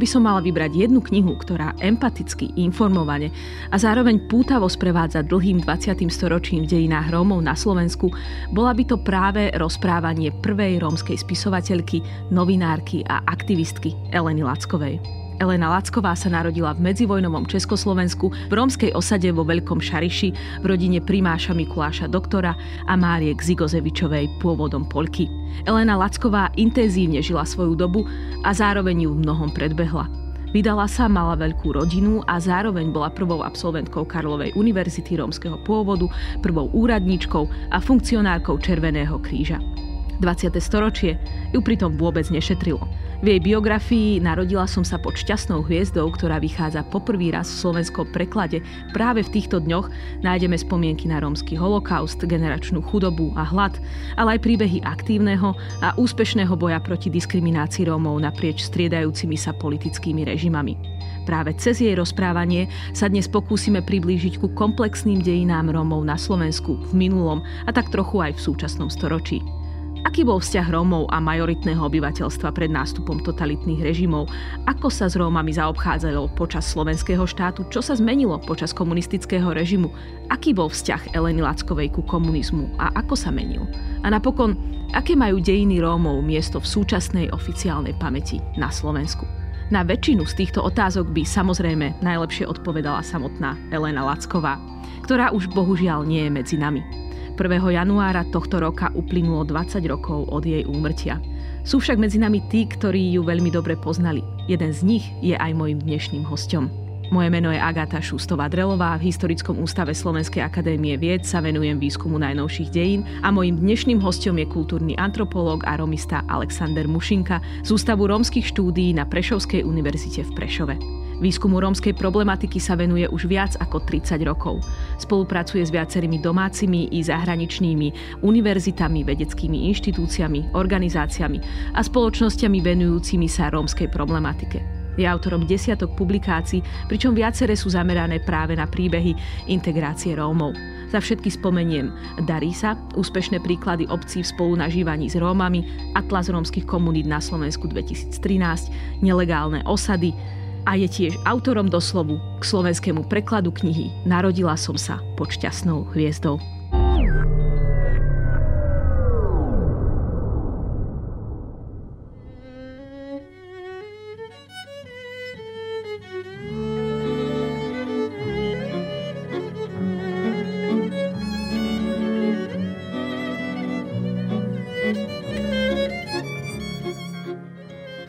by som mala vybrať jednu knihu, ktorá empaticky, informovane a zároveň pútavo sprevádza dlhým 20. storočím v dejinách Rómov na Slovensku, bola by to práve rozprávanie prvej rómskej spisovateľky, novinárky a aktivistky Eleny Lackovej. Elena Lacková sa narodila v medzivojnovom Československu v rómskej osade vo Veľkom Šariši v rodine primáša Mikuláša doktora a Márie Zigozevičovej pôvodom Polky. Elena Lacková intenzívne žila svoju dobu a zároveň ju v mnohom predbehla. Vydala sa, mala veľkú rodinu a zároveň bola prvou absolventkou Karlovej univerzity rómskeho pôvodu, prvou úradníčkou a funkcionárkou Červeného kríža. 20. storočie ju pritom vôbec nešetrilo. V jej biografii Narodila som sa pod šťastnou hviezdou, ktorá vychádza poprvý raz v slovenskom preklade. Práve v týchto dňoch nájdeme spomienky na rómsky holokaust, generačnú chudobu a hlad, ale aj príbehy aktívneho a úspešného boja proti diskriminácii Rómov naprieč striedajúcimi sa politickými režimami. Práve cez jej rozprávanie sa dnes pokúsime priblížiť ku komplexným dejinám Rómov na Slovensku v minulom a tak trochu aj v súčasnom storočí. Aký bol vzťah Rómov a majoritného obyvateľstva pred nástupom totalitných režimov? Ako sa s Rómami zaobchádzalo počas slovenského štátu? Čo sa zmenilo počas komunistického režimu? Aký bol vzťah Eleny Lackovej ku komunizmu a ako sa menil? A napokon, aké majú dejiny Rómov miesto v súčasnej oficiálnej pamäti na Slovensku? Na väčšinu z týchto otázok by samozrejme najlepšie odpovedala samotná Elena Lacková, ktorá už bohužiaľ nie je medzi nami. 1. januára tohto roka uplynulo 20 rokov od jej úmrtia. Sú však medzi nami tí, ktorí ju veľmi dobre poznali. Jeden z nich je aj môjim dnešným hostom. Moje meno je Agáta Šustová-Drelová, v Historickom ústave Slovenskej akadémie vied sa venujem výskumu najnovších dejín a mojim dnešným hostom je kultúrny antropológ a romista Alexander Mušinka z Ústavu rómskych štúdií na Prešovskej univerzite v Prešove. Výskumu rómskej problematiky sa venuje už viac ako 30 rokov. Spolupracuje s viacerými domácimi i zahraničnými univerzitami, vedeckými inštitúciami, organizáciami a spoločnosťami venujúcimi sa rómskej problematike. Je autorom desiatok publikácií, pričom viaceré sú zamerané práve na príbehy integrácie Rómov. Za všetky spomeniem Darí sa, úspešné príklady obcí v spolunažívaní s Rómami, Atlas rómskych komunít na Slovensku 2013, nelegálne osady, a je tiež autorom doslovu k slovenskému prekladu knihy Narodila som sa pod šťastnou hviezdou.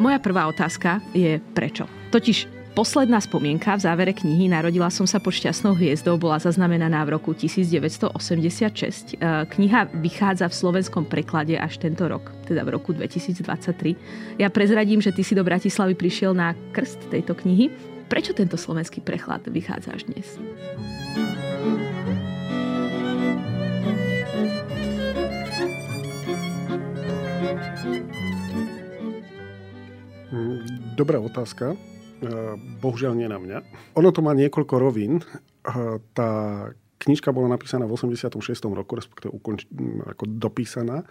Moja prvá otázka je prečo? Totiž Posledná spomienka v závere knihy Narodila som sa pod šťastnou hviezdou bola zaznamenaná v roku 1986. E, kniha vychádza v slovenskom preklade až tento rok, teda v roku 2023. Ja prezradím, že ty si do Bratislavy prišiel na krst tejto knihy. Prečo tento slovenský preklad vychádza až dnes? Dobrá otázka. E, bohužiaľ nie na mňa. Ono to má niekoľko rovín. E, tá knižka bola napísaná v 86. roku, respektíve ukonč- ako dopísaná.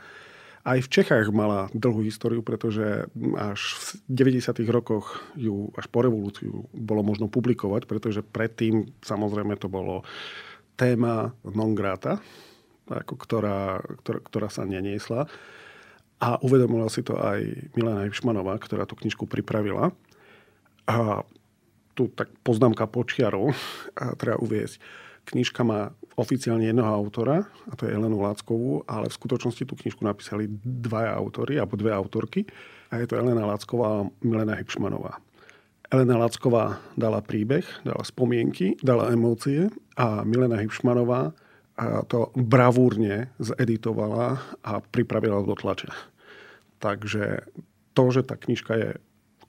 Aj v Čechách mala dlhú históriu, pretože až v 90. rokoch ju až po revolúciu bolo možno publikovať, pretože predtým samozrejme to bolo téma non grata, ako ktorá, ktorá, ktorá sa neniesla. A uvedomila si to aj Milena Hipšmanová, ktorá tú knižku pripravila. A tu tak poznámka počiarov a treba uviezť. Knižka má oficiálne jednoho autora, a to je Elenu Láckovú, ale v skutočnosti tú knižku napísali dvaja autory, alebo dve autorky. A je to Elena Lácková a Milena Hipšmanová. Elena Lacková dala príbeh, dala spomienky, dala emócie a Milena Hipšmanová to bravúrne zeditovala a pripravila do tlače. Takže to, že tá knižka je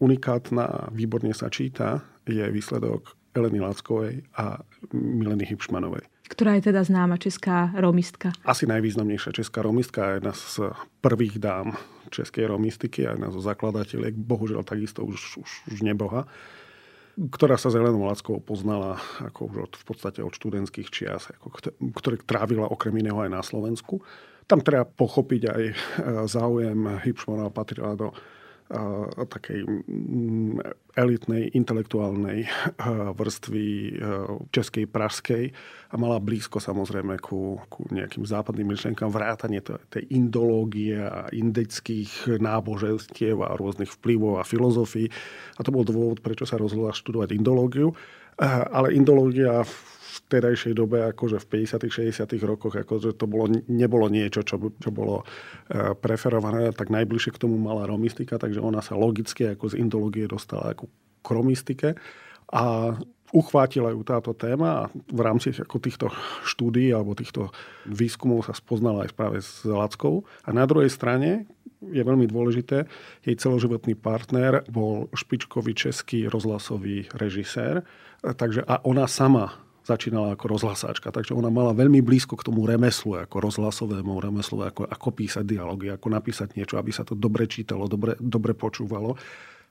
unikátna a výborne sa číta, je výsledok Eleny Lackovej a Mileny Hipšmanovej. Ktorá je teda známa česká romistka. Asi najvýznamnejšia česká romistka, jedna z prvých dám českej romistiky a jedna zo zakladateľiek, bohužiaľ takisto už, už, už neboha ktorá sa s Elenou Lackovou poznala ako už od, v podstate od študentských čias, ako, ktoré trávila okrem iného aj na Slovensku. Tam treba pochopiť aj e, záujem Hipšmana patrila do takej elitnej intelektuálnej vrstvy českej, pražskej a mala blízko samozrejme ku, ku nejakým západným myšlenkám vrátanie tej indológie a indických náboženstiev a rôznych vplyvov a filozofií. A to bol dôvod, prečo sa rozhodla študovať indológiu. Ale indológia terajšej dobe, akože v 50 60 rokoch, akože to bolo, nebolo niečo, čo, čo bolo e, preferované, tak najbližšie k tomu mala romistika, takže ona sa logicky ako z indológie dostala ako k romistike a uchvátila ju táto téma a v rámci ako týchto štúdí alebo týchto výskumov sa spoznala aj práve s Lackou. A na druhej strane je veľmi dôležité, jej celoživotný partner bol špičkový český rozhlasový režisér, takže a ona sama začínala ako rozhlasáčka. Takže ona mala veľmi blízko k tomu remeslu, ako rozhlasovému remeslu, ako, ako písať dialógy, ako napísať niečo, aby sa to dobre čítalo, dobre, dobre počúvalo.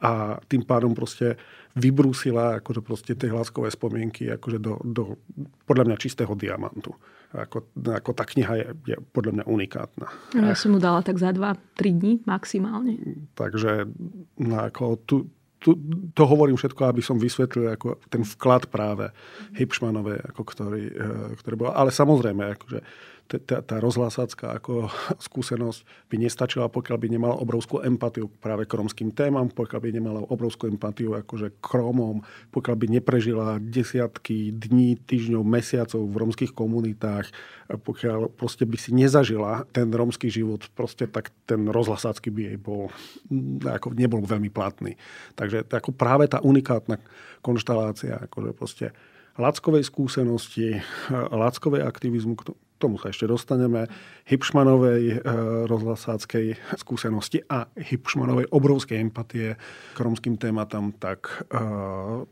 A tým pádom proste vybrúsila akože proste tie hlaskové spomienky akože do, do podľa mňa čistého diamantu. Ako, ako tá kniha je, je podľa mňa unikátna. Ja som mu dala tak za 2-3 dní maximálne. Takže no, ako tu, tu, to hovorím všetko, aby som vysvetlil ako ten vklad práve Hipšmanovej, ako ktorý, e, ktorý bol. Ale samozrejme, akože tá, tá rozhlasácká ako skúsenosť by nestačila, pokiaľ by nemala obrovskú empatiu práve k romským témam, pokiaľ by nemala obrovskú empatiu akože k Rómom, pokiaľ by neprežila desiatky dní, týždňov, mesiacov v romských komunitách, pokiaľ proste by si nezažila ten romský život, proste tak ten rozhlasácky by jej bol, ako nebol veľmi platný. Takže ako práve tá unikátna konštalácia, akože proste lackovej skúsenosti, lackovej aktivizmu, tomu sa ešte dostaneme, Hipšmanovej e, rozhlasáckej skúsenosti a Hipšmanovej obrovskej empatie k romským tématam, tak e,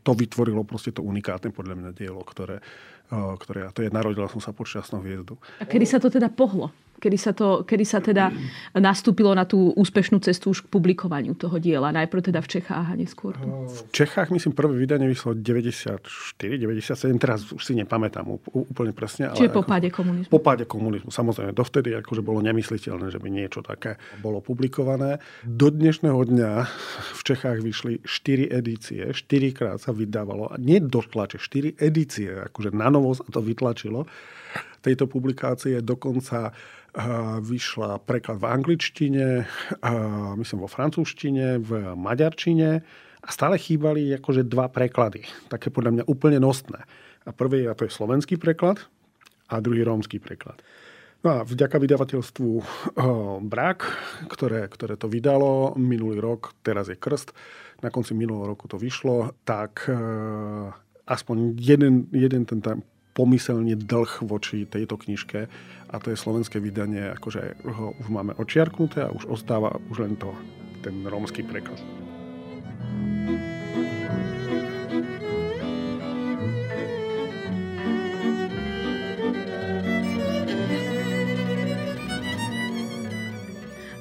to vytvorilo proste to unikátne podľa mňa dielo, ktoré, e, ktoré to je Narodila som sa pod hviezdu. A kedy sa to teda pohlo? Kedy sa, to, kedy sa teda nastúpilo na tú úspešnú cestu už k publikovaniu toho diela? Najprv teda v Čechách a neskôr tu? V Čechách, myslím, prvé vydanie vyšlo 94, 97, teraz už si nepamätám úplne presne. Čiže ale po páde komunizmu. Po páde komunizmu, samozrejme. Dovtedy akože bolo nemysliteľné, že by niečo také bolo publikované. Do dnešného dňa v Čechách vyšli 4 edície, 4 krát sa vydávalo, a nie do tlače, 4 edície, akože na novo sa to vytlačilo tejto publikácie. Dokonca vyšla preklad v angličtine, myslím vo francúzštine, v maďarčine a stále chýbali akože dva preklady, také podľa mňa úplne nosné. A prvý, a to je slovenský preklad a druhý rómsky preklad. No a vďaka vydavateľstvu Brak, ktoré, ktoré to vydalo minulý rok, teraz je Krst, na konci minulého roku to vyšlo, tak aspoň jeden, jeden ten tam pomyselne dlh voči tejto knižke a to je slovenské vydanie, akože ho už máme očiarknuté a už ostáva už len to, ten rómsky preklad.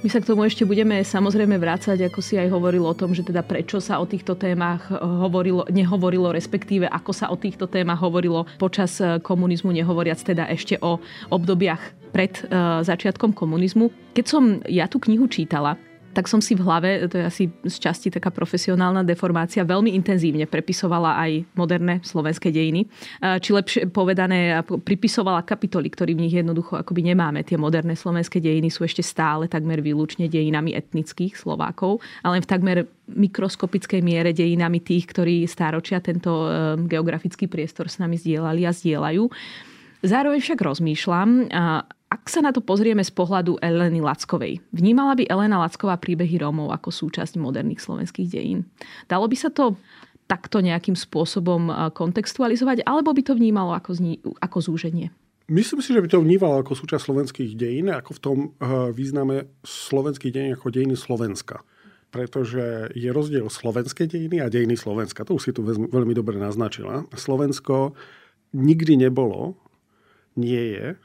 My sa k tomu ešte budeme samozrejme vrácať, ako si aj hovoril o tom, že teda prečo sa o týchto témach hovorilo, nehovorilo, respektíve ako sa o týchto témach hovorilo počas eh, komunizmu, nehovoriac teda ešte o obdobiach pred uh, začiatkom komunizmu. Keď som ja tú knihu čítala, tak som si v hlave, to je asi z časti taká profesionálna deformácia, veľmi intenzívne prepisovala aj moderné slovenské dejiny. Či lepšie povedané, pripisovala kapitoly, ktorý v nich jednoducho akoby nemáme. Tie moderné slovenské dejiny sú ešte stále takmer výlučne dejinami etnických Slovákov, ale v takmer mikroskopickej miere dejinami tých, ktorí stáročia tento geografický priestor s nami zdieľali a zdieľajú. Zároveň však rozmýšľam, ak sa na to pozrieme z pohľadu Eleny Lackovej, vnímala by Elena Lacková príbehy Rómov ako súčasť moderných slovenských dejín? Dalo by sa to takto nejakým spôsobom kontextualizovať, alebo by to vnímalo ako, zni- ako zúženie? Myslím si, že by to vnímalo ako súčasť slovenských dejín, ako v tom význame slovenských dejín ako dejiny Slovenska. Pretože je rozdiel slovenské dejiny a dejiny Slovenska. To už si tu veľmi dobre naznačila. Slovensko nikdy nebolo, nie je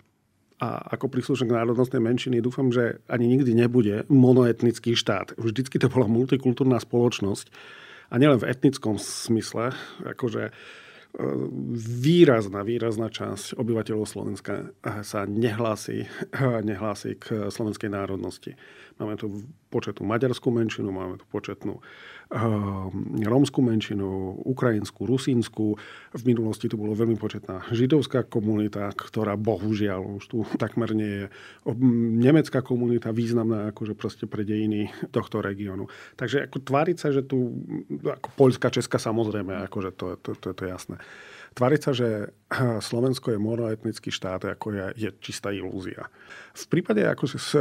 a ako príslušník národnostnej menšiny dúfam, že ani nikdy nebude monoetnický štát. Vždycky to bola multikultúrna spoločnosť a nielen v etnickom smysle, akože e, výrazná, výrazná časť obyvateľov Slovenska sa nehlási, nehlási k slovenskej národnosti. Máme tu početnú maďarskú menšinu, máme tu početnú uh, rómskú menšinu, ukrajinskú, rusínsku. V minulosti tu bolo veľmi početná židovská komunita, ktorá bohužiaľ už tu takmer nie je. Nemecká komunita významná akože proste pre dejiny tohto regiónu. Takže ako tváriť sa, že tu, ako Poľska, Česka samozrejme, akože to, to, to, to je jasné. Tváriť sa, že Slovensko je monoetnický štát, ako je, je čistá ilúzia. V prípade ako z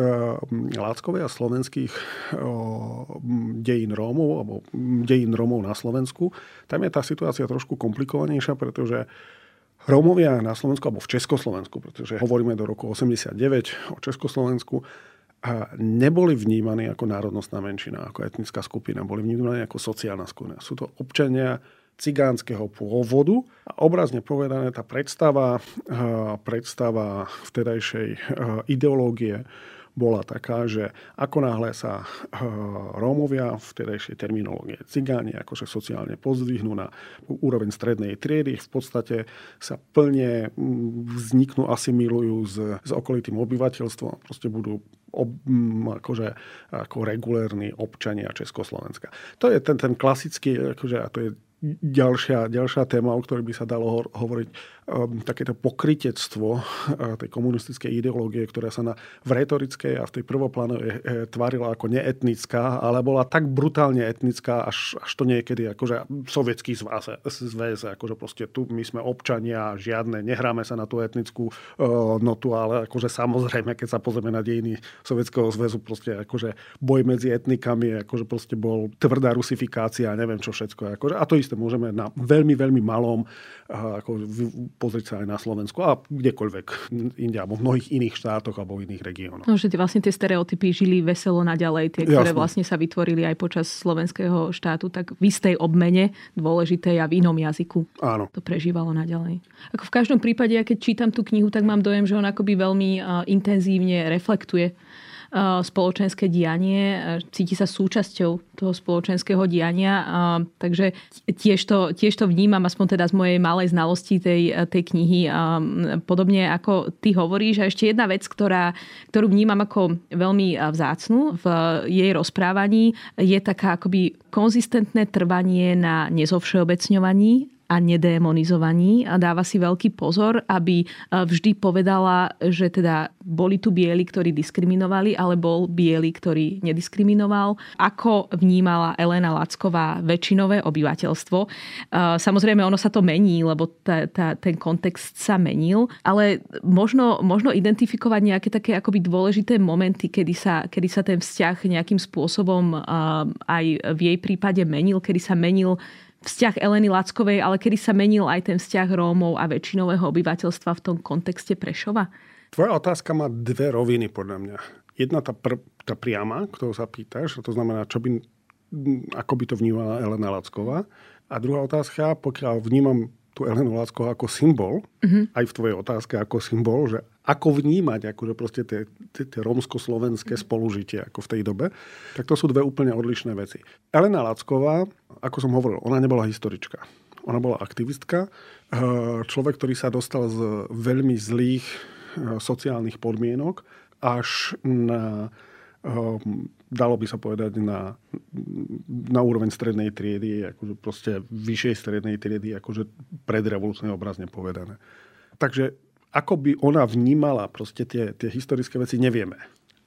Láckovej a slovenských dejín Rómov, alebo dejín Rómov na Slovensku, tam je tá situácia trošku komplikovanejšia, pretože Rómovia na Slovensku, alebo v Československu, pretože hovoríme do roku 89 o Československu, a neboli vnímaní ako národnostná menšina, ako etnická skupina, boli vnímaní ako sociálna skupina. Sú to občania cigánskeho pôvodu. A obrazne povedané, tá predstava, predstava vtedajšej ideológie bola taká, že ako náhle sa Rómovia v tedajšej terminológie cigáni akože sociálne pozdvihnú na úroveň strednej triedy, v podstate sa plne vzniknú, asimilujú s, s okolitým obyvateľstvom, proste budú ob, akože, ako regulérni občania Československa. To je ten, ten klasický, akože, a to je ďalšia, ďalšia téma, o ktorej by sa dalo hovoriť, takéto pokritectvo uh, tej komunistickej ideológie, ktorá sa na, v retorickej a v tej prvoplánovej e, tvárila ako neetnická, ale bola tak brutálne etnická, až, až to niekedy akože sovietský zväz, zväz, akože proste tu my sme občania, žiadne, nehráme sa na tú etnickú uh, notu, ale akože samozrejme, keď sa pozrieme na dejiny Sovietskeho zväzu, proste akože boj medzi etnikami, akože proste bol tvrdá rusifikácia, neviem čo všetko. Akože, a to isté môžeme na veľmi, veľmi malom ako pozrieť sa aj na Slovensku a kdekoľvek inde, alebo v mnohých iných štátoch alebo v iných regiónoch. No, že vlastne tie stereotypy žili veselo naďalej, tie, ktoré Jasne. vlastne sa vytvorili aj počas slovenského štátu, tak v istej obmene dôležitej a v inom jazyku. Áno. To prežívalo naďalej. Ako v každom prípade, ja keď čítam tú knihu, tak mám dojem, že on akoby veľmi intenzívne reflektuje spoločenské dianie, cíti sa súčasťou toho spoločenského diania, takže tiež to, tiež to vnímam, aspoň teda z mojej malej znalosti tej, tej knihy, podobne ako ty hovoríš. A ešte jedna vec, ktorá, ktorú vnímam ako veľmi vzácnu v jej rozprávaní, je taká akoby konzistentné trvanie na nezovšeobecňovaní a nedémonizovaní a dáva si veľký pozor, aby e, vždy povedala, že teda boli tu bieli, ktorí diskriminovali, ale bol biely, ktorý nediskriminoval. Ako vnímala Elena Lacková väčšinové obyvateľstvo. E, samozrejme, ono sa to mení, lebo tá, tá, ten kontext sa menil, ale možno, možno identifikovať nejaké také akoby dôležité momenty, kedy sa, kedy sa ten vzťah nejakým spôsobom e, aj v jej prípade menil, kedy sa menil vzťah Eleny Lackovej, ale kedy sa menil aj ten vzťah Rómov a väčšinového obyvateľstva v tom kontexte Prešova? Tvoja otázka má dve roviny podľa mňa. Jedna tá, pr- tá priama, ktorú sa pýtaš, to znamená, čo by, ako by to vnímala Elena Lacková. A druhá otázka, pokiaľ vnímam tú Elenu Lackovú ako symbol, mm-hmm. aj v tvojej otázke ako symbol, že ako vnímať akože proste tie, tie, tie romsko-slovenské spolužitie ako v tej dobe, tak to sú dve úplne odlišné veci. Elena Lacková, ako som hovoril, ona nebola historička. Ona bola aktivistka, eh, človek, ktorý sa dostal z veľmi zlých eh, sociálnych podmienok až na Ehm, dalo by sa povedať, na, na úroveň strednej triedy, akože proste vyššej strednej triedy, akože predrevolučné obrazne povedané. Takže ako by ona vnímala proste tie, tie historické veci, nevieme.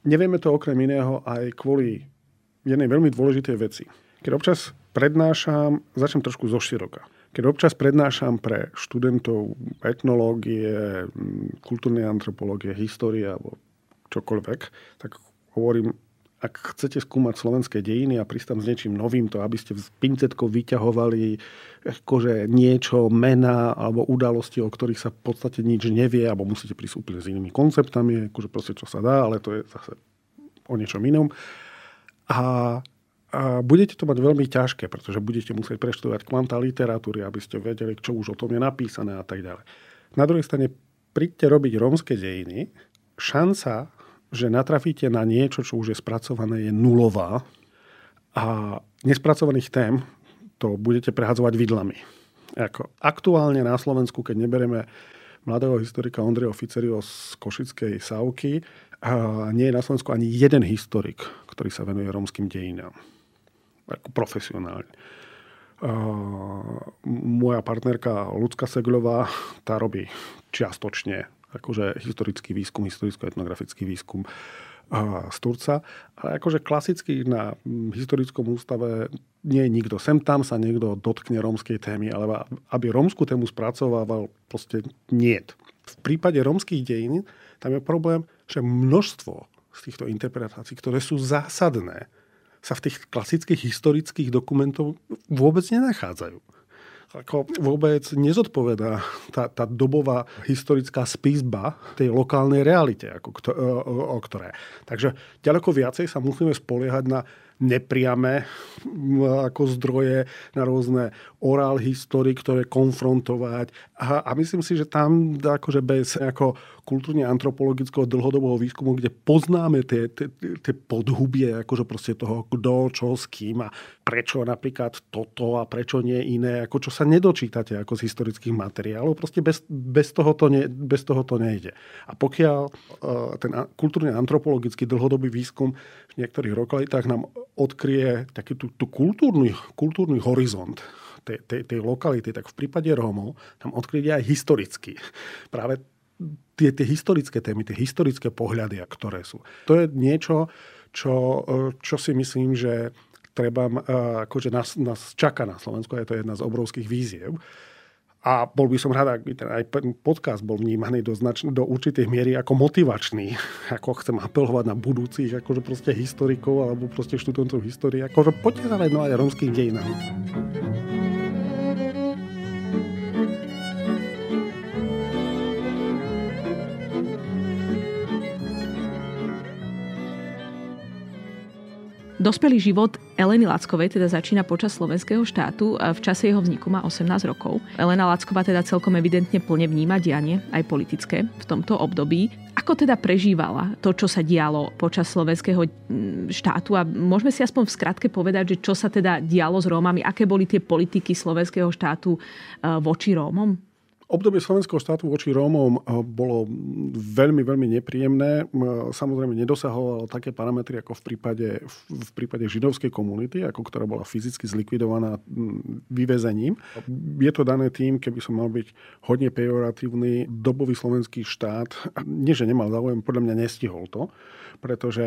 Nevieme to okrem iného aj kvôli jednej veľmi dôležitej veci. Keď občas prednášam, začnem trošku zo široka. Keď občas prednášam pre študentov etnológie, kultúrnej antropológie, histórie alebo čokoľvek, tak hovorím, ak chcete skúmať slovenské dejiny a prísť s niečím novým, to aby ste s pincetkou vyťahovali akože niečo, mena alebo udalosti, o ktorých sa v podstate nič nevie, alebo musíte prísť úplne s inými konceptami, akože proste čo sa dá, ale to je zase o niečom inom. A, a budete to mať veľmi ťažké, pretože budete musieť preštudovať kvanta literatúry, aby ste vedeli, čo už o tom je napísané a tak ďalej. Na druhej strane, príďte robiť rómske dejiny, šanca že natrafíte na niečo, čo už je spracované, je nulová a nespracovaných tém to budete prehadzovať vidlami. Ako aktuálne na Slovensku, keď neberieme mladého historika Ondreho Ficerio z Košickej Sávky, nie je na Slovensku ani jeden historik, ktorý sa venuje rómskym dejinám. Ako profesionálne. Moja partnerka Lucka Seglová, tá robí čiastočne akože historický výskum, historicko-etnografický výskum z Turca. Ale akože klasicky na historickom ústave nie je nikto. Sem tam sa niekto dotkne rómskej témy, ale aby rómskú tému spracovával, proste nie. V prípade rómskych dejín tam je problém, že množstvo z týchto interpretácií, ktoré sú zásadné, sa v tých klasických historických dokumentov vôbec nenachádzajú ako vôbec nezodpovedá tá, tá dobová historická spisba tej lokálnej realite, ako, o, o ktoré. Takže ďaleko viacej sa musíme spoliehať na nepriame ako zdroje na rôzne orál histórii, ktoré konfrontovať. A, a myslím si, že tam akože bez ako kultúrne antropologického dlhodobého výskumu, kde poznáme tie, tie, tie podhubie akože proste toho, kto, čo, s kým a prečo napríklad toto a prečo nie iné, ako čo sa nedočítate ako z historických materiálov. Proste bez, bez, toho, to ne, bez toho to nejde. A pokiaľ uh, ten kultúrne antropologický dlhodobý výskum v niektorých lokalitách nám odkrie taký tú, tú kultúrny, kultúrny horizont tej, tej, tej lokality, tak v prípade Rómov nám odkryje aj historicky. Práve tie, tie historické témy, tie historické pohľady, ktoré sú. To je niečo, čo, čo si myslím, že treba, akože nás, nás čaká na Slovensku, je to jedna z obrovských víziev. A bol by som rád, ak by ten aj podcast bol vnímaný do, znač- do určitej miery ako motivačný. Ako chcem apelovať na budúcich akože proste historikov alebo proste študentov histórie. Akože poďte no aj romským dejinám. Dospelý život Eleny Lackovej teda začína počas slovenského štátu v čase jeho vzniku má 18 rokov. Elena Lacková teda celkom evidentne plne vníma dianie, aj politické, v tomto období. Ako teda prežívala to, čo sa dialo počas slovenského mm, štátu a môžeme si aspoň v skratke povedať, že čo sa teda dialo s Rómami, aké boli tie politiky slovenského štátu eh, voči Rómom? Obdobie slovenského štátu voči Rómom eh, bolo veľmi, veľmi nepríjemné. Samozrejme nedosahovalo také parametry ako v prípade, v prípade židovskej komunity, ako ktorá bola fyzicky zlikvidovaná vyvezením. Je to dané tým, keby som mal byť hodne pejoratívny, dobový slovenský štát, nie že nemal záujem, podľa mňa nestihol to pretože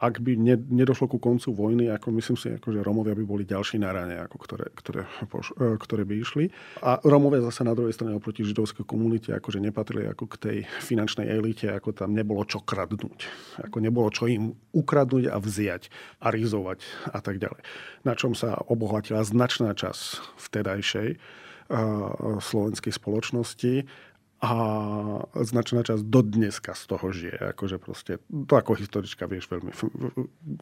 ak by nedošlo ku koncu vojny, ako myslím si, ako že Romovia by boli ďalší na rane, ako ktoré, ktoré, e, ktoré by išli. A Romovia zase na druhej strane oproti židovskej komunite akože nepatrili ako k tej finančnej elite, ako tam nebolo čo kradnúť. Ako nebolo čo im ukradnúť a vziať a rizovať a tak ďalej. Na čom sa obohatila značná časť vtedajšej slovenskej spoločnosti a značná časť do dneska z toho žije. Akože proste, to ako historička vieš veľmi,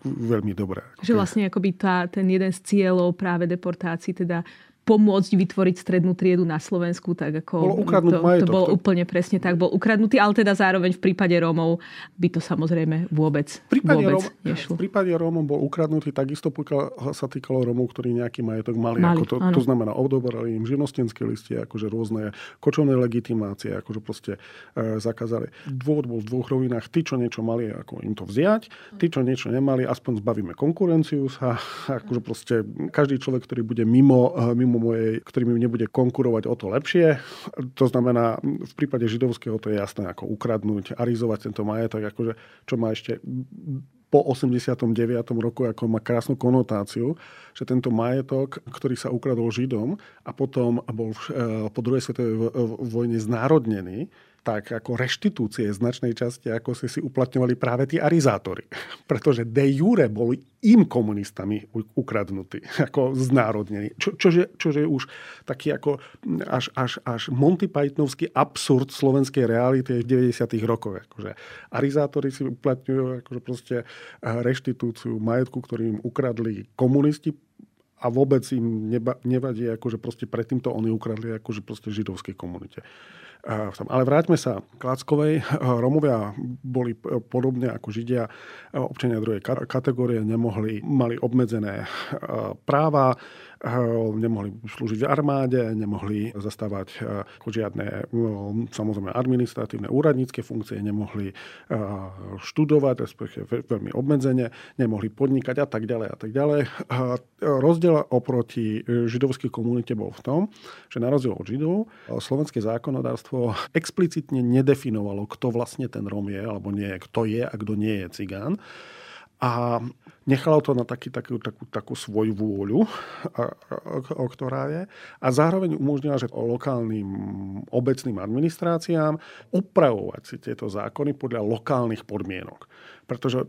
veľmi dobre. Že vlastne akoby tá, ten jeden z cieľov práve deportácií, teda pomôcť vytvoriť strednú triedu na Slovensku, tak ako bolo to, majetok, to bolo to... úplne presne tak, bol ukradnutý, ale teda zároveň v prípade Rómov by to samozrejme vôbec, v prípade vôbec Róm, nešlo. V prípade Rómov bol ukradnutý takisto, pokiaľ sa týkalo Rómov, ktorí nejaký majetok mali. mali ako to, to znamená, odoberali im živnostenské listy, akože rôzne kočovné legitimácie, akože proste e, zakázali. Dôvod bol v dvoch rovinách. Tí, čo niečo mali, ako im to vziať, tí, čo niečo nemali, aspoň zbavíme konkurenciu sa. Akože proste každý človek, ktorý bude mimo, e, mimo mojej, ktorý mi nebude konkurovať o to lepšie. To znamená, v prípade židovského to je jasné, ako ukradnúť, arizovať tento majetok, akože, čo má ešte po 89. roku ako má krásnu konotáciu, že tento majetok, ktorý sa ukradol Židom a potom bol eh, po druhej svetovej vojne znárodnený, tak ako reštitúcie značnej časti, ako si si uplatňovali práve tí arizátori. Pretože de jure boli im komunistami ukradnutí, ako znárodnení. Čo, čože, čože už taký ako až, až, až Monty Pythonovský absurd slovenskej reality v 90. rokoch. Akože arizátori si uplatňujú akože proste eh, reštitúciu majetku, ktorý im ukradli komunisti a vôbec im nevadí, akože proste predtým to oni ukradli akože proste židovskej komunite. Ale vráťme sa k Lackovej. Romovia boli podobne ako Židia, občania druhej kategórie, nemohli, mali obmedzené práva, nemohli slúžiť v armáde, nemohli zastávať žiadne samozrejme administratívne úradnícke funkcie, nemohli študovať, respektíve veľmi obmedzene, nemohli podnikať a tak ďalej a tak ďalej. Rozdiel oproti židovskej komunite bol v tom, že na rozdiel od židov slovenské zákonodárstvo explicitne nedefinovalo, kto vlastne ten Rom je alebo nie, kto je a kto nie je cigán. A nechalo to na taký, takú, takú, takú svoju vôľu, a, a, ktorá je. A zároveň umožnila, že lokálnym obecným administráciám upravovať si tieto zákony podľa lokálnych podmienok. Pretože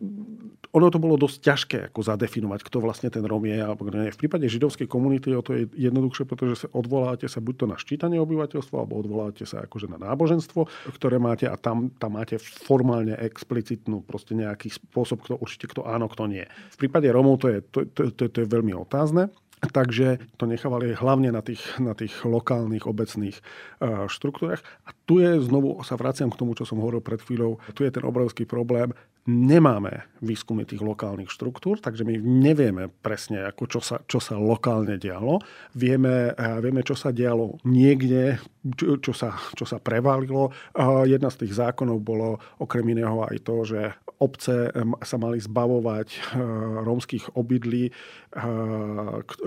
ono to bolo dosť ťažké ako zadefinovať, kto vlastne ten Rom je alebo nie. V prípade židovskej komunity o to je jednoduchšie, pretože sa odvoláte sa buď to na ščítanie obyvateľstva, alebo odvoláte sa akože na náboženstvo, ktoré máte a tam, tam máte formálne explicitnú proste nejaký spôsob, kto určite kto áno, kto nie. V prípade Romov to je, to, to, to, to je veľmi otázne. Takže to nechávali hlavne na tých, na tých lokálnych, obecných uh, štruktúrach. A tu je, znovu sa vraciam k tomu, čo som hovoril pred chvíľou, tu je ten obrovský problém nemáme výskumy tých lokálnych štruktúr, takže my nevieme presne, ako čo, sa, čo sa lokálne dialo. Vieme, eh, vieme, čo sa dialo niekde, čo, čo, sa, čo sa prevalilo. Jedna z tých zákonov bolo okrem iného aj to, že obce sa mali zbavovať rómskych obydlí,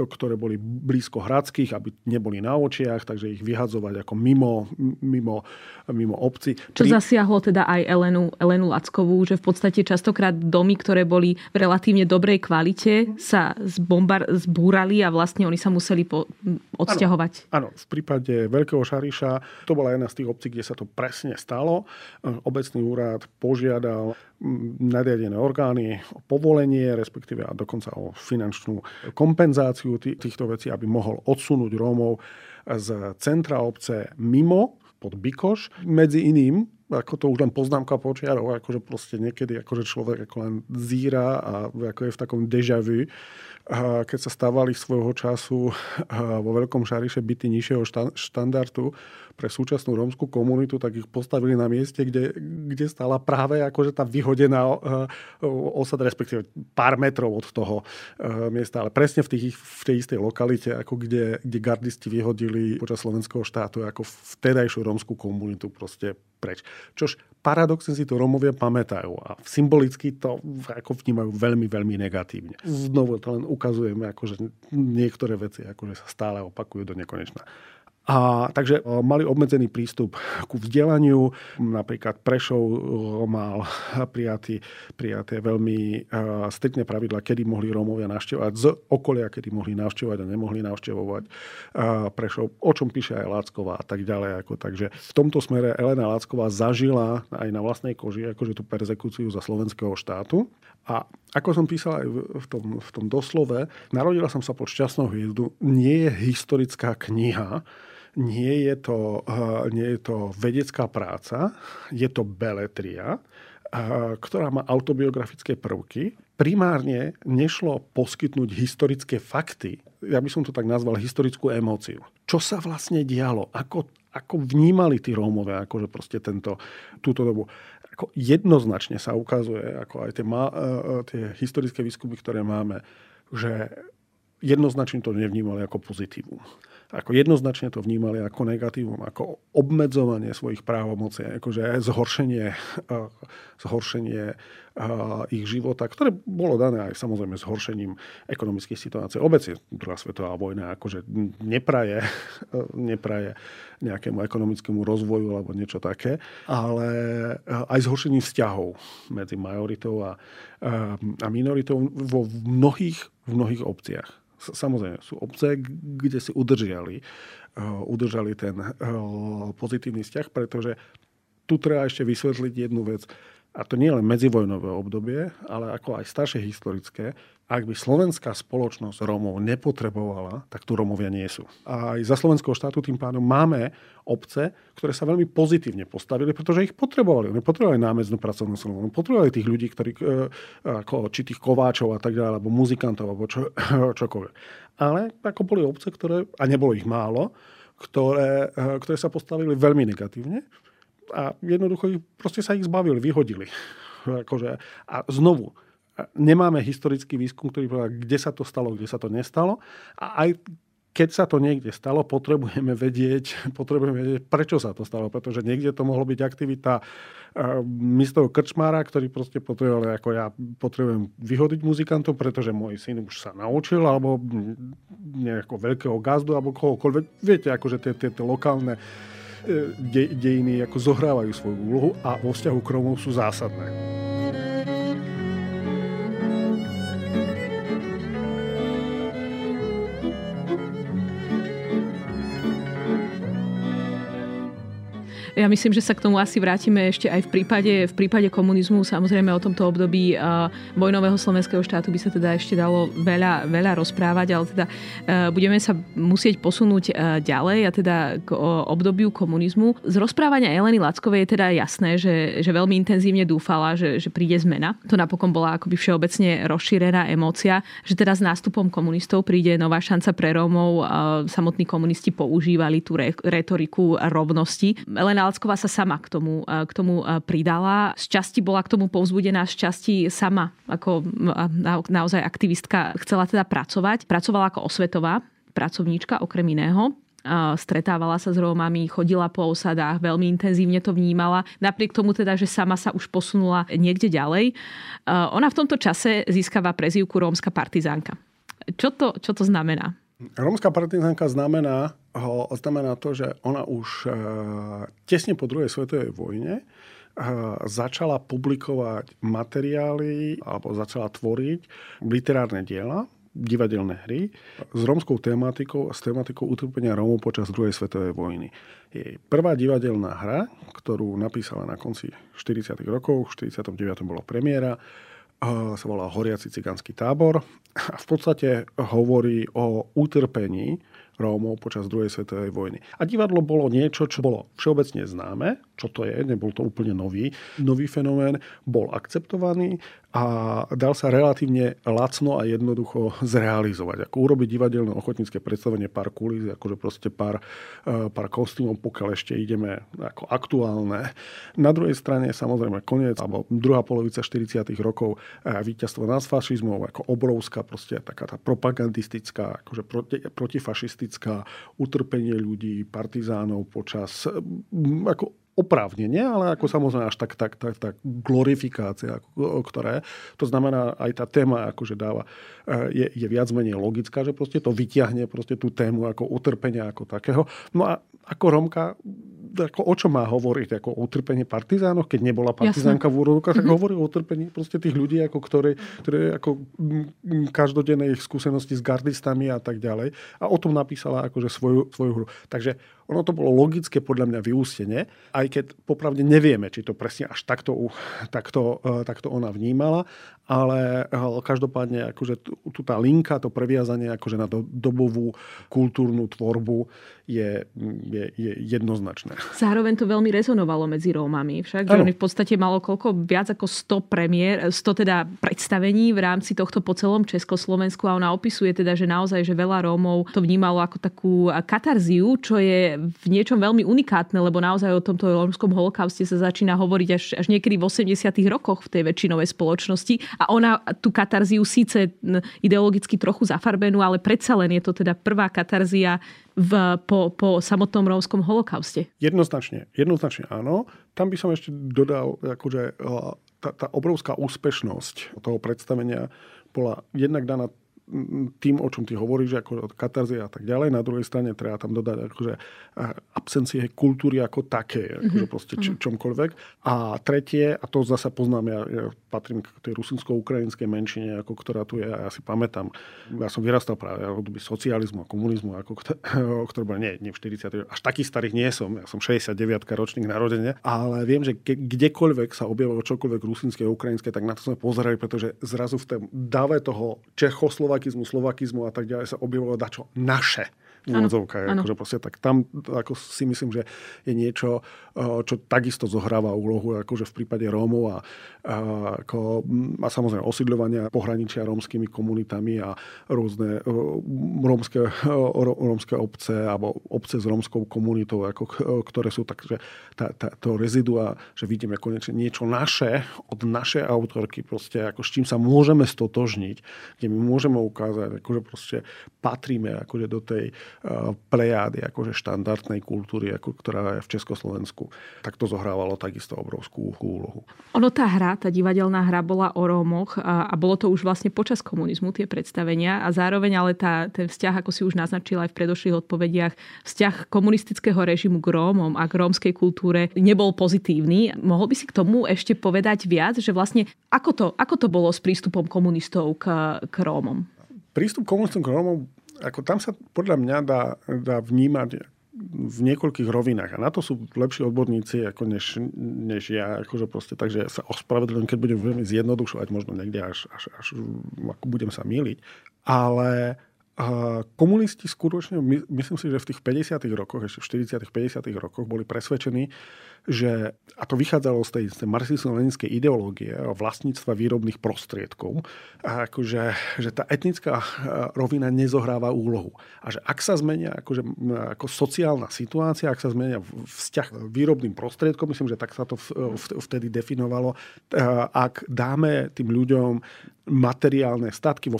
ktoré boli blízko hradských, aby neboli na očiach, takže ich vyhadzovať ako mimo, mimo, mimo obci. Čo Pri... zasiahlo teda aj Elenu, Elenu Lackovú, že v podstate častokrát domy, ktoré boli v relatívne dobrej kvalite, sa zbombar, zbúrali a vlastne oni sa museli po, odsťahovať. Áno, v prípade Veľkého Šariša to bola jedna z tých obcí, kde sa to presne stalo. Obecný úrad požiadal nariadené orgány o povolenie, respektíve a dokonca o finančnú kompenzáciu týchto vecí, aby mohol odsunúť Rómov z centra obce mimo pod Bikoš. Medzi iným ako to už len poznámka počiarov, akože proste niekedy akože človek ako len zíra a ako je v takom deja vu. Keď sa stávali svojho času vo Veľkom Šariše byty nižšieho štandardu pre súčasnú rómskú komunitu, tak ich postavili na mieste, kde, kde stála práve akože tá vyhodená osada, respektíve pár metrov od toho miesta, ale presne v, tých, v tej istej lokalite, ako kde, kde gardisti vyhodili počas slovenského štátu ako vtedajšiu rómskú komunitu proste preč. Čož paradoxne si to Romovia pamätajú a symbolicky to ako vnímajú veľmi, veľmi negatívne. Znovu to len ukazujeme, akože niektoré veci akože sa stále opakujú do nekonečna. A, takže mali obmedzený prístup ku vzdelaniu. Napríklad Prešov mal prijatý, prijaté veľmi uh, striktné pravidla, kedy mohli Rómovia navštevovať z okolia, kedy mohli navštevovať a nemohli navštevovať uh, Prešov, o čom píše aj Lácková a tak ďalej. Ako, takže v tomto smere Elena Lácková zažila aj na vlastnej koži akože tú perzekúciu za slovenského štátu. A ako som písal aj v tom, v tom doslove, narodila som sa pod šťastnou hviezdu, nie je historická kniha, nie je to, nie je to vedecká práca, je to beletria, ktorá má autobiografické prvky. Primárne nešlo poskytnúť historické fakty, ja by som to tak nazval historickú emóciu. Čo sa vlastne dialo? Ako, ako vnímali tí Rómovia akože proste tento, túto dobu? Ako jednoznačne sa ukazuje, ako aj tie, má, e, e, tie historické výskumy, ktoré máme, že jednoznačne to nevnímali ako pozitívum ako jednoznačne to vnímali ako negatívum, ako obmedzovanie svojich právomocí, akože zhoršenie, eh, zhoršenie eh, ich života, ktoré bolo dané aj samozrejme zhoršením ekonomických situácií. Obecne druhá svetová vojna akože nepraje, eh, nepraje nejakému ekonomickému rozvoju alebo niečo také, ale aj zhoršením vzťahov medzi majoritou a, a minoritou vo mnohých, v mnohých obciach. Samozrejme, sú obce, kde si udržali, uh, udržali ten uh, pozitívny vzťah, pretože tu treba ešte vysvetliť jednu vec. A to nie len medzivojnové obdobie, ale ako aj staršie historické, ak by slovenská spoločnosť Rómov nepotrebovala, tak tu Rómovia nie sú. A aj za slovenského štátu tým pádom máme obce, ktoré sa veľmi pozitívne postavili, pretože ich potrebovali. Oni potrebovali námeznú pracovnú silu, oni potrebovali tých ľudí, ktorí, e, ako, či tých kováčov a tak ďalej, alebo muzikantov, alebo čo, čokoľvek. Ale ako boli obce, ktoré, a nebolo ich málo, ktoré, e, ktoré sa postavili veľmi negatívne a jednoducho proste sa ich zbavili, vyhodili. Akože, a znovu, nemáme historický výskum, ktorý povedal, kde sa to stalo, kde sa to nestalo. A aj keď sa to niekde stalo, potrebujeme vedieť, potrebujeme vedieť, prečo sa to stalo. Pretože niekde to mohlo byť aktivita uh, mistov krčmára, ktorý proste potreboval, ako ja potrebujem vyhodiť muzikantov, pretože môj syn už sa naučil, alebo nejakého veľkého gazdu, alebo kohokoľvek. Viete, akože tie, tie, tie lokálne e, de, dejiny ako zohrávajú svoju úlohu a vo vzťahu k Rómov sú zásadné. Ja myslím, že sa k tomu asi vrátime ešte aj v prípade, v prípade komunizmu. Samozrejme o tomto období uh, vojnového slovenského štátu by sa teda ešte dalo veľa, veľa rozprávať, ale teda uh, budeme sa musieť posunúť uh, ďalej a teda k obdobiu komunizmu. Z rozprávania Eleny Lackovej je teda jasné, že, že veľmi intenzívne dúfala, že, že príde zmena. To napokon bola akoby všeobecne rozšírená emócia, že teda s nástupom komunistov príde nová šanca pre Rómov. Samotní komunisti používali tú retoriku rovnosti. Elena Alcková sa sama k tomu, e, k tomu e, pridala. Z časti bola k tomu povzbudená, z časti sama ako naozaj aktivistka chcela teda pracovať. Pracovala ako osvetová pracovníčka okrem iného e, stretávala sa s Rómami, chodila po osadách, veľmi intenzívne to vnímala. Napriek tomu teda, že sama sa už posunula niekde ďalej. Ona v tomto čase získava prezývku rómska partizánka. Čo to, čo to znamená? Rómska partizánka znamená, znamená to, že ona už e, tesne po druhej svetovej vojne e, začala publikovať materiály alebo začala tvoriť literárne diela, divadelné hry s rómskou tematikou a s tematikou utrpenia Rómov počas druhej svetovej vojny. Jej prvá divadelná hra, ktorú napísala na konci 40. rokov, v 49. bolo premiéra, sa volá Horiaci cigánsky tábor a v podstate hovorí o utrpení Rómov počas druhej svetovej vojny. A divadlo bolo niečo, čo bolo všeobecne známe, čo to je, nebol to úplne nový, nový fenomén, bol akceptovaný a dal sa relatívne lacno a jednoducho zrealizovať. Ako urobiť divadelné ochotnícke predstavenie pár kulís, akože proste pár, eh, pár kostýmov, pokiaľ ešte ideme ako aktuálne. Na druhej strane samozrejme koniec, alebo druhá polovica 40. rokov eh, víťazstvo nad fašizmom, ako obrovská proste taká tá propagandistická, akože proti, protifašistická utrpenie ľudí, partizánov počas ako oprávnenie, ale ako samozrejme až tak, tak, tak, tak glorifikácia, ktoré. To znamená, aj tá téma akože dáva, e, je, je viac menej logická, že proste to vyťahne proste tú tému ako utrpenia ako takého. No a ako Romka ako o čom má hovoriť? Ako o utrpení partizánoch, keď nebola partizánka Jasne. v úrodokách, tak mm-hmm. hovorí o utrpení proste tých ľudí, ako ktorí, ktorí ako každodenné ich skúsenosti s gardistami a tak ďalej. A o tom napísala akože svoju, svoju hru. Takže ono to bolo logické podľa mňa vyústenie, aj keď popravde nevieme, či to presne až takto, takto, e, takto ona vnímala, ale každopádne akože tu tá linka, to previazanie akože na dobovú kultúrnu tvorbu je, je, je jednoznačné. Zároveň to veľmi rezonovalo medzi Rómami. Však, že oni v podstate malo koľko, viac ako 100 premiér, 100 teda predstavení v rámci tohto po celom Československu a ona opisuje teda, že naozaj, že veľa Rómov to vnímalo ako takú katarziu, čo je v niečom veľmi unikátne, lebo naozaj o tomto rómskom holokauste sa začína hovoriť až, až niekedy v 80 rokoch v tej väčšinovej spoločnosti a ona tú katarziu síce ideologicky trochu zafarbenú, ale predsa len je to teda prvá katarzia v, po, po samotnom rómskom holokauste. Jednoznačne, jednoznačne áno. Tam by som ešte dodal, akože tá, tá obrovská úspešnosť toho predstavenia bola jednak daná tým, o čom ty hovoríš, ako katarzia a tak ďalej. Na druhej strane treba tam dodať akože absencie kultúry ako také, akože mhm. proste č- mhm. čomkoľvek. A tretie, a to zase poznám, ja, ja patrím k tej rusinsko-ukrajinskej menšine, ako ktorá tu je, ja si pamätám, ja som vyrastal práve od doby socializmu a komunizmu, ako, ktorý bol, nie, nie v 40. Až taký starých nie som, ja som 69 ročník narodenia, ale viem, že ke, kdekoľvek sa objavilo čokoľvek rusinské a ukrajinské, tak na to sme pozerali, pretože zrazu v tom dave toho Čechoslovakizmu, slovakizmu a tak ďalej sa objavilo dačo naše v úvodzovkách. Akože proste, tak tam ako si myslím, že je niečo, čo takisto zohráva úlohu akože v prípade Rómov a, a, ako, a samozrejme osídľovania pohraničia rómskymi komunitami a rôzne rómske, rómske obce alebo obce s rómskou komunitou, ako, ktoré sú tak, že tá, tá, to rezidua, že vidíme konečne niečo naše od našej autorky, proste ako s čím sa môžeme stotožniť, kde my môžeme ukázať, akože proste patríme akože do tej plejády akože štandardnej kultúry, ako, ktorá je v Československu, tak to zohrávalo takisto obrovskú úlohu. Ono tá hra, tá divadelná hra bola o Rómoch a, a bolo to už vlastne počas komunizmu tie predstavenia a zároveň ale tá, ten vzťah, ako si už naznačila aj v predošlých odpovediach, vzťah komunistického režimu k Rómom a k rómskej kultúre nebol pozitívny. Mohol by si k tomu ešte povedať viac, že vlastne ako to, ako to bolo s prístupom komunistov k, k Rómom? Prístup komunistov k Rómom ako tam sa podľa mňa dá, dá vnímať v niekoľkých rovinách. A na to sú lepší odborníci ako než, než ja. Akože proste, takže sa ospravedlňujem, keď budem veľmi zjednodušovať, možno niekde až, až, až ako budem sa miliť. Ale komunisti skutočne, myslím si, že v tých 50. rokoch, ešte v 40. 50. rokoch boli presvedčení, že, a to vychádzalo z tej, z tej marxismo-leninskej ideológie o vlastníctva výrobných prostriedkov, a akože, že tá etnická rovina nezohráva úlohu. A že ak sa zmenia akože, ako sociálna situácia, ak sa zmenia vzťah výrobným prostriedkom, myslím, že tak sa to vtedy definovalo, ak dáme tým ľuďom materiálne statky vo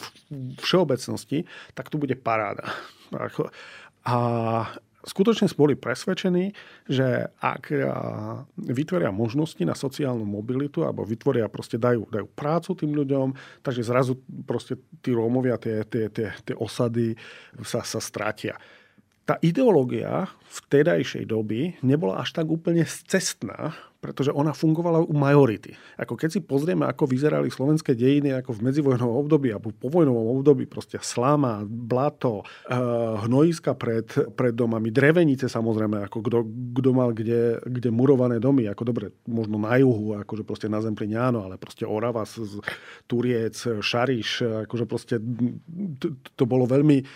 všeobecnosti, tak tu bude paráda. A skutočne boli presvedčení, že ak vytvoria možnosti na sociálnu mobilitu alebo vytvoria, proste dajú, dajú prácu tým ľuďom, takže zrazu proste tí Rómovia, tie, tie, tie, tie osady sa, sa stratia tá ideológia v tedajšej doby nebola až tak úplne cestná, pretože ona fungovala u majority. Ako keď si pozrieme, ako vyzerali slovenské dejiny ako v medzivojnovom období alebo po vojnovom období, proste slama, blato, eh, hnojiska pred, pred domami, drevenice samozrejme, ako kto, mal kde, kde murované domy, ako dobre, možno na juhu, akože proste na Zemplíne áno, ale proste Orava, Turiec, Šariš, akože proste to, bolo veľmi,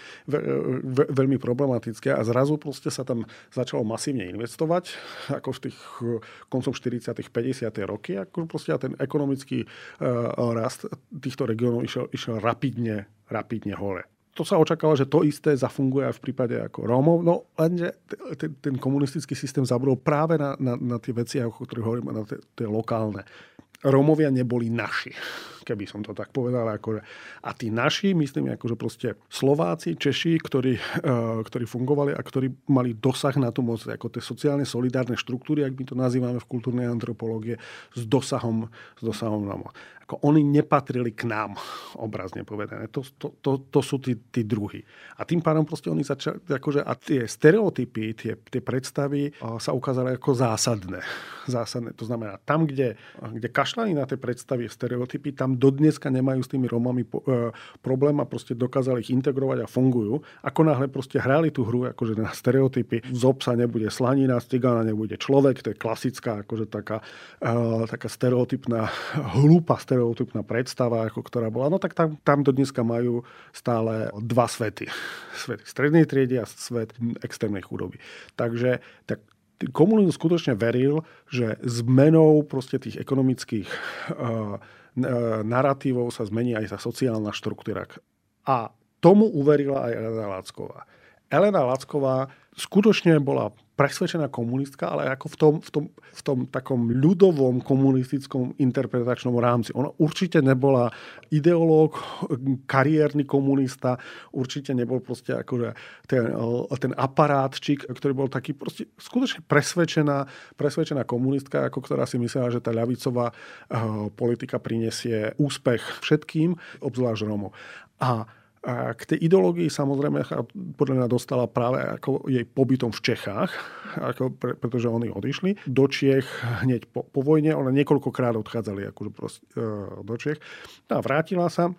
veľmi problematické a zrazu proste sa tam začalo masívne investovať, ako v tých koncom 40. 50. roky. Ako proste ten ekonomický uh, rast týchto regiónov išiel, išiel rapidne, rapidne hore to sa očakáva, že to isté zafunguje aj v prípade ako Rómov, no lenže ten, ten komunistický systém zabudol práve na, na, na tie veci, o ktorých hovoríme, na tie, tie lokálne. Rómovia neboli naši, keby som to tak povedal. Akože. A tí naši, myslím, akože proste Slováci, Češi, ktorí, uh, ktorí fungovali a ktorí mali dosah na tú moc, ako tie sociálne solidárne štruktúry, ak my to nazývame v kultúrnej antropológie, s dosahom, s dosahom na moc ako oni nepatrili k nám, obrazne povedané. To, to, to, to sú tí, tí druhy. A tým pádom proste oni začali, akože, a tie stereotypy, tie, tie predstavy sa ukázali ako zásadné. zásadné. To znamená, tam, kde, kde kašľali na tie predstavy, stereotypy, tam dodneska nemajú s tými Romami e, problém a proste dokázali ich integrovať a fungujú. Ako náhle proste hrali tú hru akože na stereotypy, z obsa nebude slanina, z cigána nebude človek, to je klasická akože taká, e, taká stereotypná, hlúpa stereotypná predstava, ako ktorá bola, no tak tam, tam do dneska majú stále dva svety. Svet strednej triedy a svet extrémnej chudoby. Takže tak komunizmus skutočne veril, že zmenou proste tých ekonomických uh, narratívov sa zmení aj tá sociálna štruktúra. A tomu uverila aj Elena Lacková. Elena Lacková skutočne bola presvedčená komunistka, ale ako v tom, v tom, v tom takom ľudovom komunistickom interpretačnom rámci. Ona určite nebola ideológ, kariérny komunista, určite nebol proste akože ten, ten aparátčik, ktorý bol taký proste skutočne presvedčená, presvedčená komunistka, ako ktorá si myslela, že tá ľavicová uh, politika prinesie úspech všetkým, obzvlášť Romov. A a k tej ideológii samozrejme podľa mňa dostala práve ako jej pobytom v Čechách, ako pre, pretože oni odišli do Čiech hneď po, po vojne. Ona niekoľkokrát odchádzali akože prost, e, do Čiech. No a vrátila sa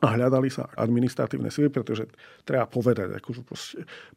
a hľadali sa administratívne sily, pretože treba povedať, ako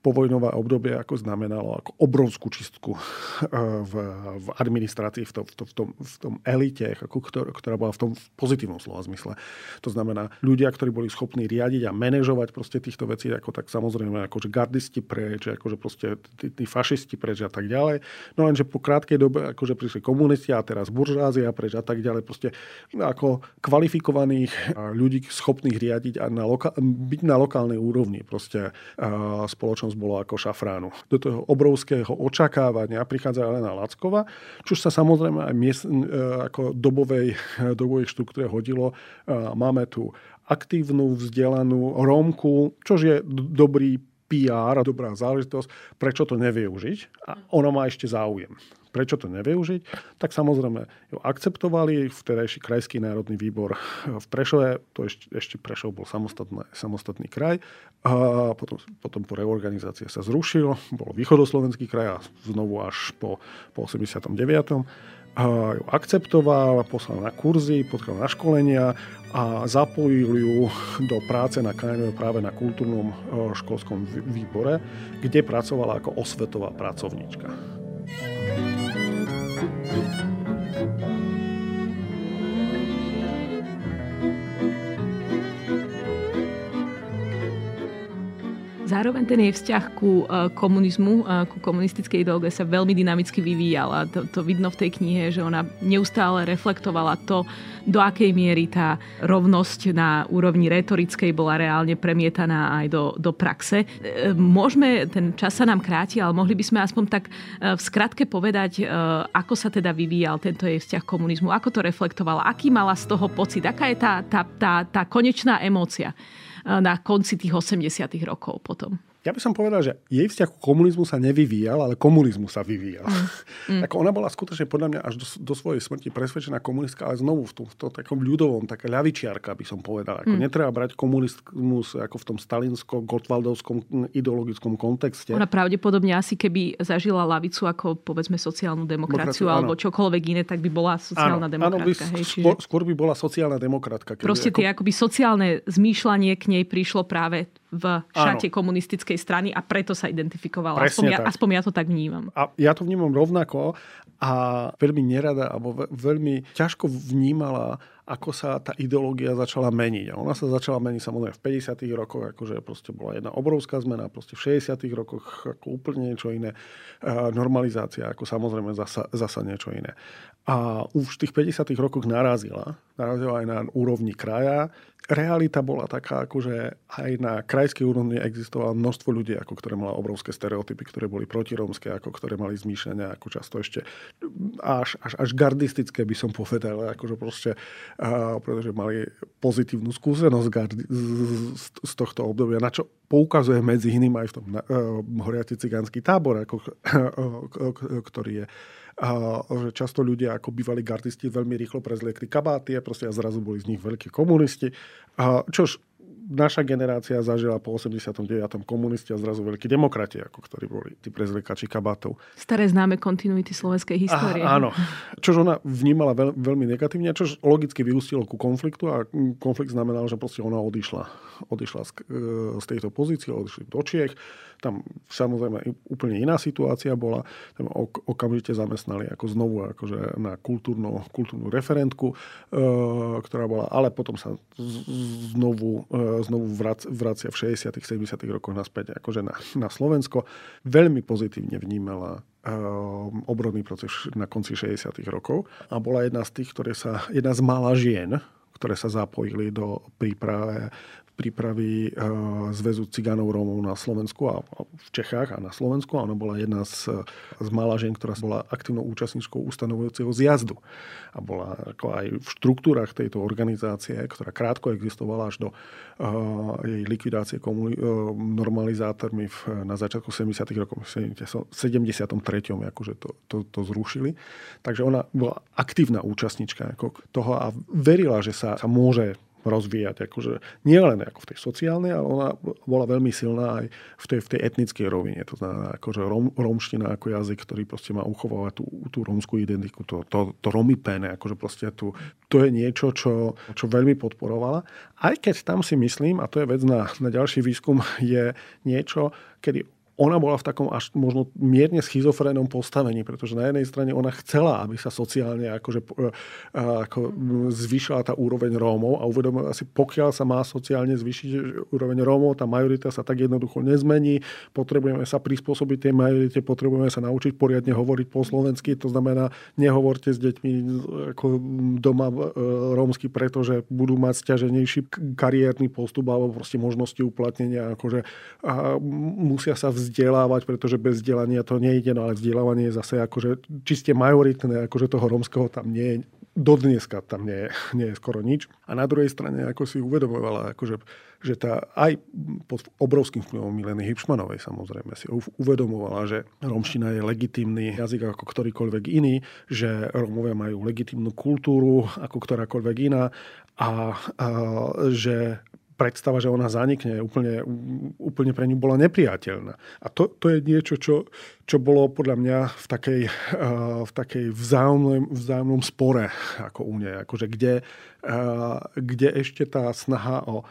povojnové obdobie ako znamenalo ako obrovskú čistku v, v administrácii, v, to, v, to, v, tom, v tom elite, ako ktor, ktorá bola v tom pozitívnom slova zmysle. To znamená, ľudia, ktorí boli schopní riadiť a manažovať proste týchto vecí, ako tak samozrejme, akože gardisti preč, akože proste tí, tí fašisti preč a tak ďalej. No lenže po krátkej dobe akože prišli komunisti a teraz buržázia preč a tak ďalej. Proste ako kvalifikovaných ľudí schopných ich riadiť a na loka- byť na lokálnej úrovni. Proste uh, spoločnosť bola ako šafránu. Do toho obrovského očakávania prichádza Elena Lackova, čo sa samozrejme aj miest, uh, ako dobovej, dobovej štruktúre hodilo. Uh, máme tu aktívnu, vzdelanú Rómku, čož je dobrý PR a dobrá záležitosť, prečo to nevyužiť? A ona má ešte záujem. Prečo to nevyužiť? Tak samozrejme ju akceptovali. Vtedajší krajský národný výbor v Prešove, to ešte, ešte Prešov bol samostatný, samostatný kraj. A potom, potom po reorganizácii sa zrušil. Bol východoslovenský kraj a znovu až po, po 89 ju akceptoval, poslal na kurzy, poslal na školenia a zapojil ju do práce na KNV práve na kultúrnom e, školskom výbore, kde pracovala ako osvetová pracovníčka. Zároveň ten jej vzťah ku e, komunizmu, e, ku komunistickej ideológie sa veľmi dynamicky vyvíjal a to, to vidno v tej knihe, že ona neustále reflektovala to, do akej miery tá rovnosť na úrovni retorickej bola reálne premietaná aj do, do praxe. E, môžeme, ten čas sa nám kráti, ale mohli by sme aspoň tak v skratke povedať, ako sa teda vyvíjal tento jej vzťah komunizmu, ako to reflektovala, aký mala z toho pocit, aká je tá, tá, tá, tá konečná emócia na konci tých 80 rokov potom. Ja by som povedal, že jej vzťah k komunizmu sa nevyvíjal, ale komunizmu sa vyvíjal. Mm. Ako ona bola skutočne podľa mňa až do, do svojej smrti presvedčená komunistka, ale znovu v tom, v tom takom ľudovom, taká ľavičiarka by som povedal. Ako mm. Netreba brať komunizmus ako v tom stalinsko-gotwaldovskom ideologickom kontexte. Ona pravdepodobne asi keby zažila lavicu ako povedzme sociálnu demokraciu, demokraciu alebo áno. čokoľvek iné, tak by bola sociálna áno, demokratka. Áno, by, hej, čiže... skôr, skôr by bola sociálna demokratka. Proste ako... tie akoby sociálne zmýšľanie k nej prišlo práve v šate Áno. komunistickej strany a preto sa identifikovala. aspoň ja, aspoň ja to tak vnímam. A ja to vnímam rovnako a veľmi nerada, alebo veľmi ťažko vnímala ako sa tá ideológia začala meniť. A ona sa začala meniť samozrejme v 50. rokoch, akože proste bola jedna obrovská zmena, proste v 60. rokoch ako úplne niečo iné. Normalizácia, ako samozrejme zasa, zasa niečo iné. A už v tých 50. rokoch narazila, narazila aj na úrovni kraja. Realita bola taká, akože aj na krajskej úrovni existovalo množstvo ľudí, ako ktoré mali obrovské stereotypy, ktoré boli protirómske, ako ktoré mali zmýšľania, ako často ešte až, až, až gardistické by som povedal, akože proste a, pretože mali pozitívnu skúsenosť z, z tohto obdobia, na čo poukazuje medzi iným aj v tom uh, horiaci cigánsky tábor, ako, uh, ktorý je a že často ľudia ako bývali gardisti veľmi rýchlo prezliekli kabáty a proste a zrazu boli z nich veľkí komunisti. A čož naša generácia zažila po 89. komunisti a zrazu veľkí demokrati, ako ktorí boli tí prezliekači kabátov. Staré známe kontinuity slovenskej histórie. A, áno. Čož ona vnímala veľ, veľmi negatívne, čož logicky vyústilo ku konfliktu a konflikt znamenal, že proste ona odišla, odišla z, e, z tejto pozície, odišli do Čiech tam samozrejme úplne iná situácia bola. Tam okamžite zamestnali ako znovu akože na kultúrnu, kultúrnu referentku, e, ktorá bola, ale potom sa znovu, e, znovu vrac, vracia v 60 70 rokoch naspäť akože na, na Slovensko. Veľmi pozitívne vnímala e, obrodný proces na konci 60 rokov a bola jedna z tých, ktoré sa, jedna z mála žien, ktoré sa zapojili do príprave prípravy eh, Zväzu cigánov Rómov na Slovensku a v Čechách a na Slovensku. Ona bola jedna z, z mála žien, ktorá bola aktívnou účastníčkou ustanovujúceho zjazdu. A bola ako aj v štruktúrach tejto organizácie, ktorá krátko existovala až do uh, jej likvidácie komuni- uh, normalizátormi v, na začiatku 70. rokov, v 73. akože to, to, to zrušili. Takže ona bola aktívna účastníčka toho a verila, že sa, sa môže rozvíjať. Akože nie len ako v tej sociálnej, ale ona bola veľmi silná aj v tej, v tej etnickej rovine. To znamená, akože rom, romština ako jazyk, ktorý proste má uchovávať tú, tú rómskú identiku, to, to, to romipene, akože proste tu, to je niečo, čo, čo veľmi podporovala. Aj keď tam si myslím, a to je vec na, na ďalší výskum, je niečo, kedy ona bola v takom až možno mierne schizofrénnom postavení, pretože na jednej strane ona chcela, aby sa sociálne akože, e, ako zvyšila tá úroveň Rómov a uvedomila si, pokiaľ sa má sociálne zvyšiť úroveň Rómov, tá majorita sa tak jednoducho nezmení, potrebujeme sa prispôsobiť tej majorite, potrebujeme sa naučiť poriadne hovoriť po slovensky, to znamená, nehovorte s deťmi ako doma e, rómsky, pretože budú mať stiaženejší kariérny postup alebo proste možnosti uplatnenia, akože a musia sa vz vzdelávať, pretože bez vzdelania to nejde, no ale vzdelávanie je zase akože čiste majoritné, akože toho romského tam nie je, do tam nie nie je skoro nič. A na druhej strane ako si uvedomovala, akože, že tá aj pod obrovským vplyvom Mileny Hipšmanovej samozrejme si uvedomovala, že romština je legitímny jazyk ako ktorýkoľvek iný, že Rómovia majú legitímnu kultúru ako ktorákoľvek iná a, a že predstava, že ona zanikne, úplne, úplne pre ňu bola nepriateľná. A to, to je niečo, čo, čo bolo podľa mňa v takej, uh, v takej vzájomnom, vzájomnom spore ako u nej. Akože kde, uh, kde ešte tá snaha o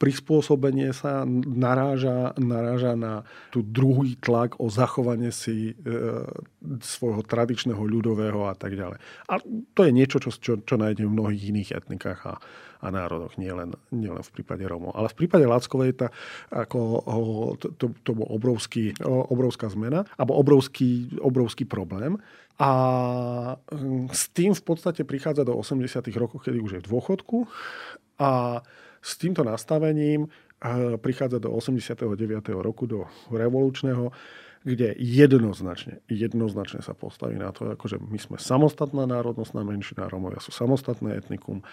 prispôsobenie sa naráža, naráža na tú druhý tlak o zachovanie si e, svojho tradičného ľudového a tak ďalej. A to je niečo, čo, čo, čo nájdeme v mnohých iných etnikách a, a národoch, nielen nie len v prípade Rómov. Ale v prípade Lackovej tá, ako, to, to, to bol obrovský, obrovská zmena, alebo obrovský, obrovský problém. A hm, s tým v podstate prichádza do 80. rokov, kedy už je v dôchodku. A s týmto nastavením eh, prichádza do 89. roku, do revolučného kde jednoznačne, jednoznačne sa postaví na to, akože my sme samostatná národnostná menšina, Romovia sú samostatné etnikum,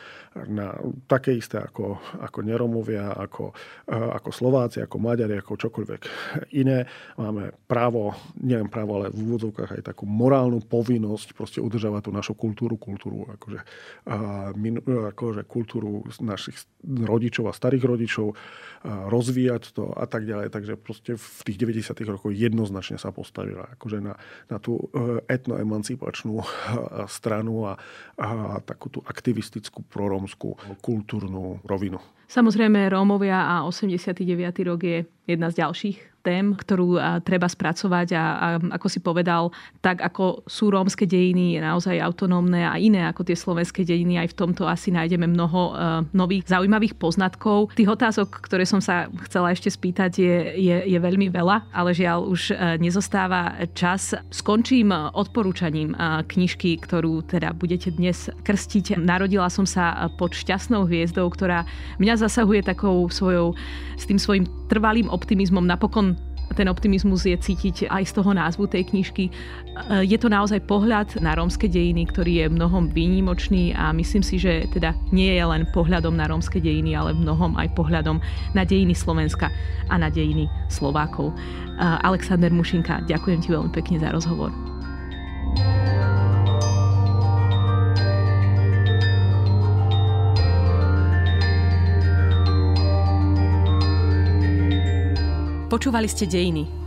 na, také isté ako, ako neromovia, ako, ako Slováci, ako Maďari, ako čokoľvek iné. Máme právo, neviem právo, ale v úvodzovkách aj takú morálnu povinnosť proste udržavať tú našu kultúru, kultúru akože, a, min, akože kultúru našich rodičov a starých rodičov, a rozvíjať to a tak ďalej. Takže proste v tých 90. rokoch jednoznačne jednoznačne sa postavila akože na, na tú e, etnoemancipačnú e, stranu a, a takú tú aktivistickú proromskú kultúrnu rovinu. Samozrejme, Rómovia a 89. rok je jedna z ďalších tém, ktorú treba spracovať a, a ako si povedal, tak ako sú rómske dejiny naozaj autonómne a iné ako tie slovenské dejiny, aj v tomto asi nájdeme mnoho uh, nových zaujímavých poznatkov. Tých otázok, ktoré som sa chcela ešte spýtať, je, je, je veľmi veľa, ale žiaľ už uh, nezostáva čas. Skončím odporúčaním uh, knižky, ktorú teda budete dnes krstiť. Narodila som sa pod šťastnou hviezdou, ktorá mňa zasahuje takou svojou, s tým svojim trvalým optimizmom. Napokon ten optimizmus je cítiť aj z toho názvu tej knižky. E, je to naozaj pohľad na rómske dejiny, ktorý je mnohom výnimočný a myslím si, že teda nie je len pohľadom na rómske dejiny, ale mnohom aj pohľadom na dejiny Slovenska a na dejiny Slovákov. E, Alexander Mušinka, ďakujem ti veľmi pekne za rozhovor. Počúvali ste Dejiny,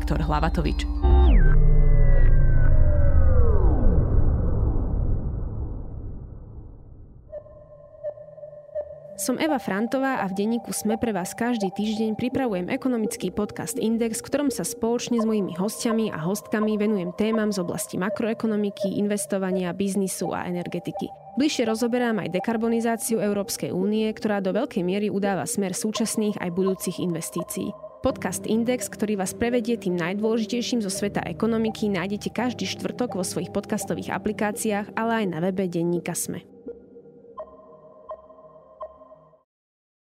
Viktor Hlavatovič. Som Eva Frantová a v denníku Sme pre vás každý týždeň pripravujem ekonomický podcast Index, v ktorom sa spoločne s mojimi hostiami a hostkami venujem témam z oblasti makroekonomiky, investovania, biznisu a energetiky. Bližšie rozoberám aj dekarbonizáciu Európskej únie, ktorá do veľkej miery udáva smer súčasných aj budúcich investícií. Podcast Index, ktorý vás prevedie tým najdôležitejším zo sveta ekonomiky, nájdete každý štvrtok vo svojich podcastových aplikáciách, ale aj na webe denníka Sme.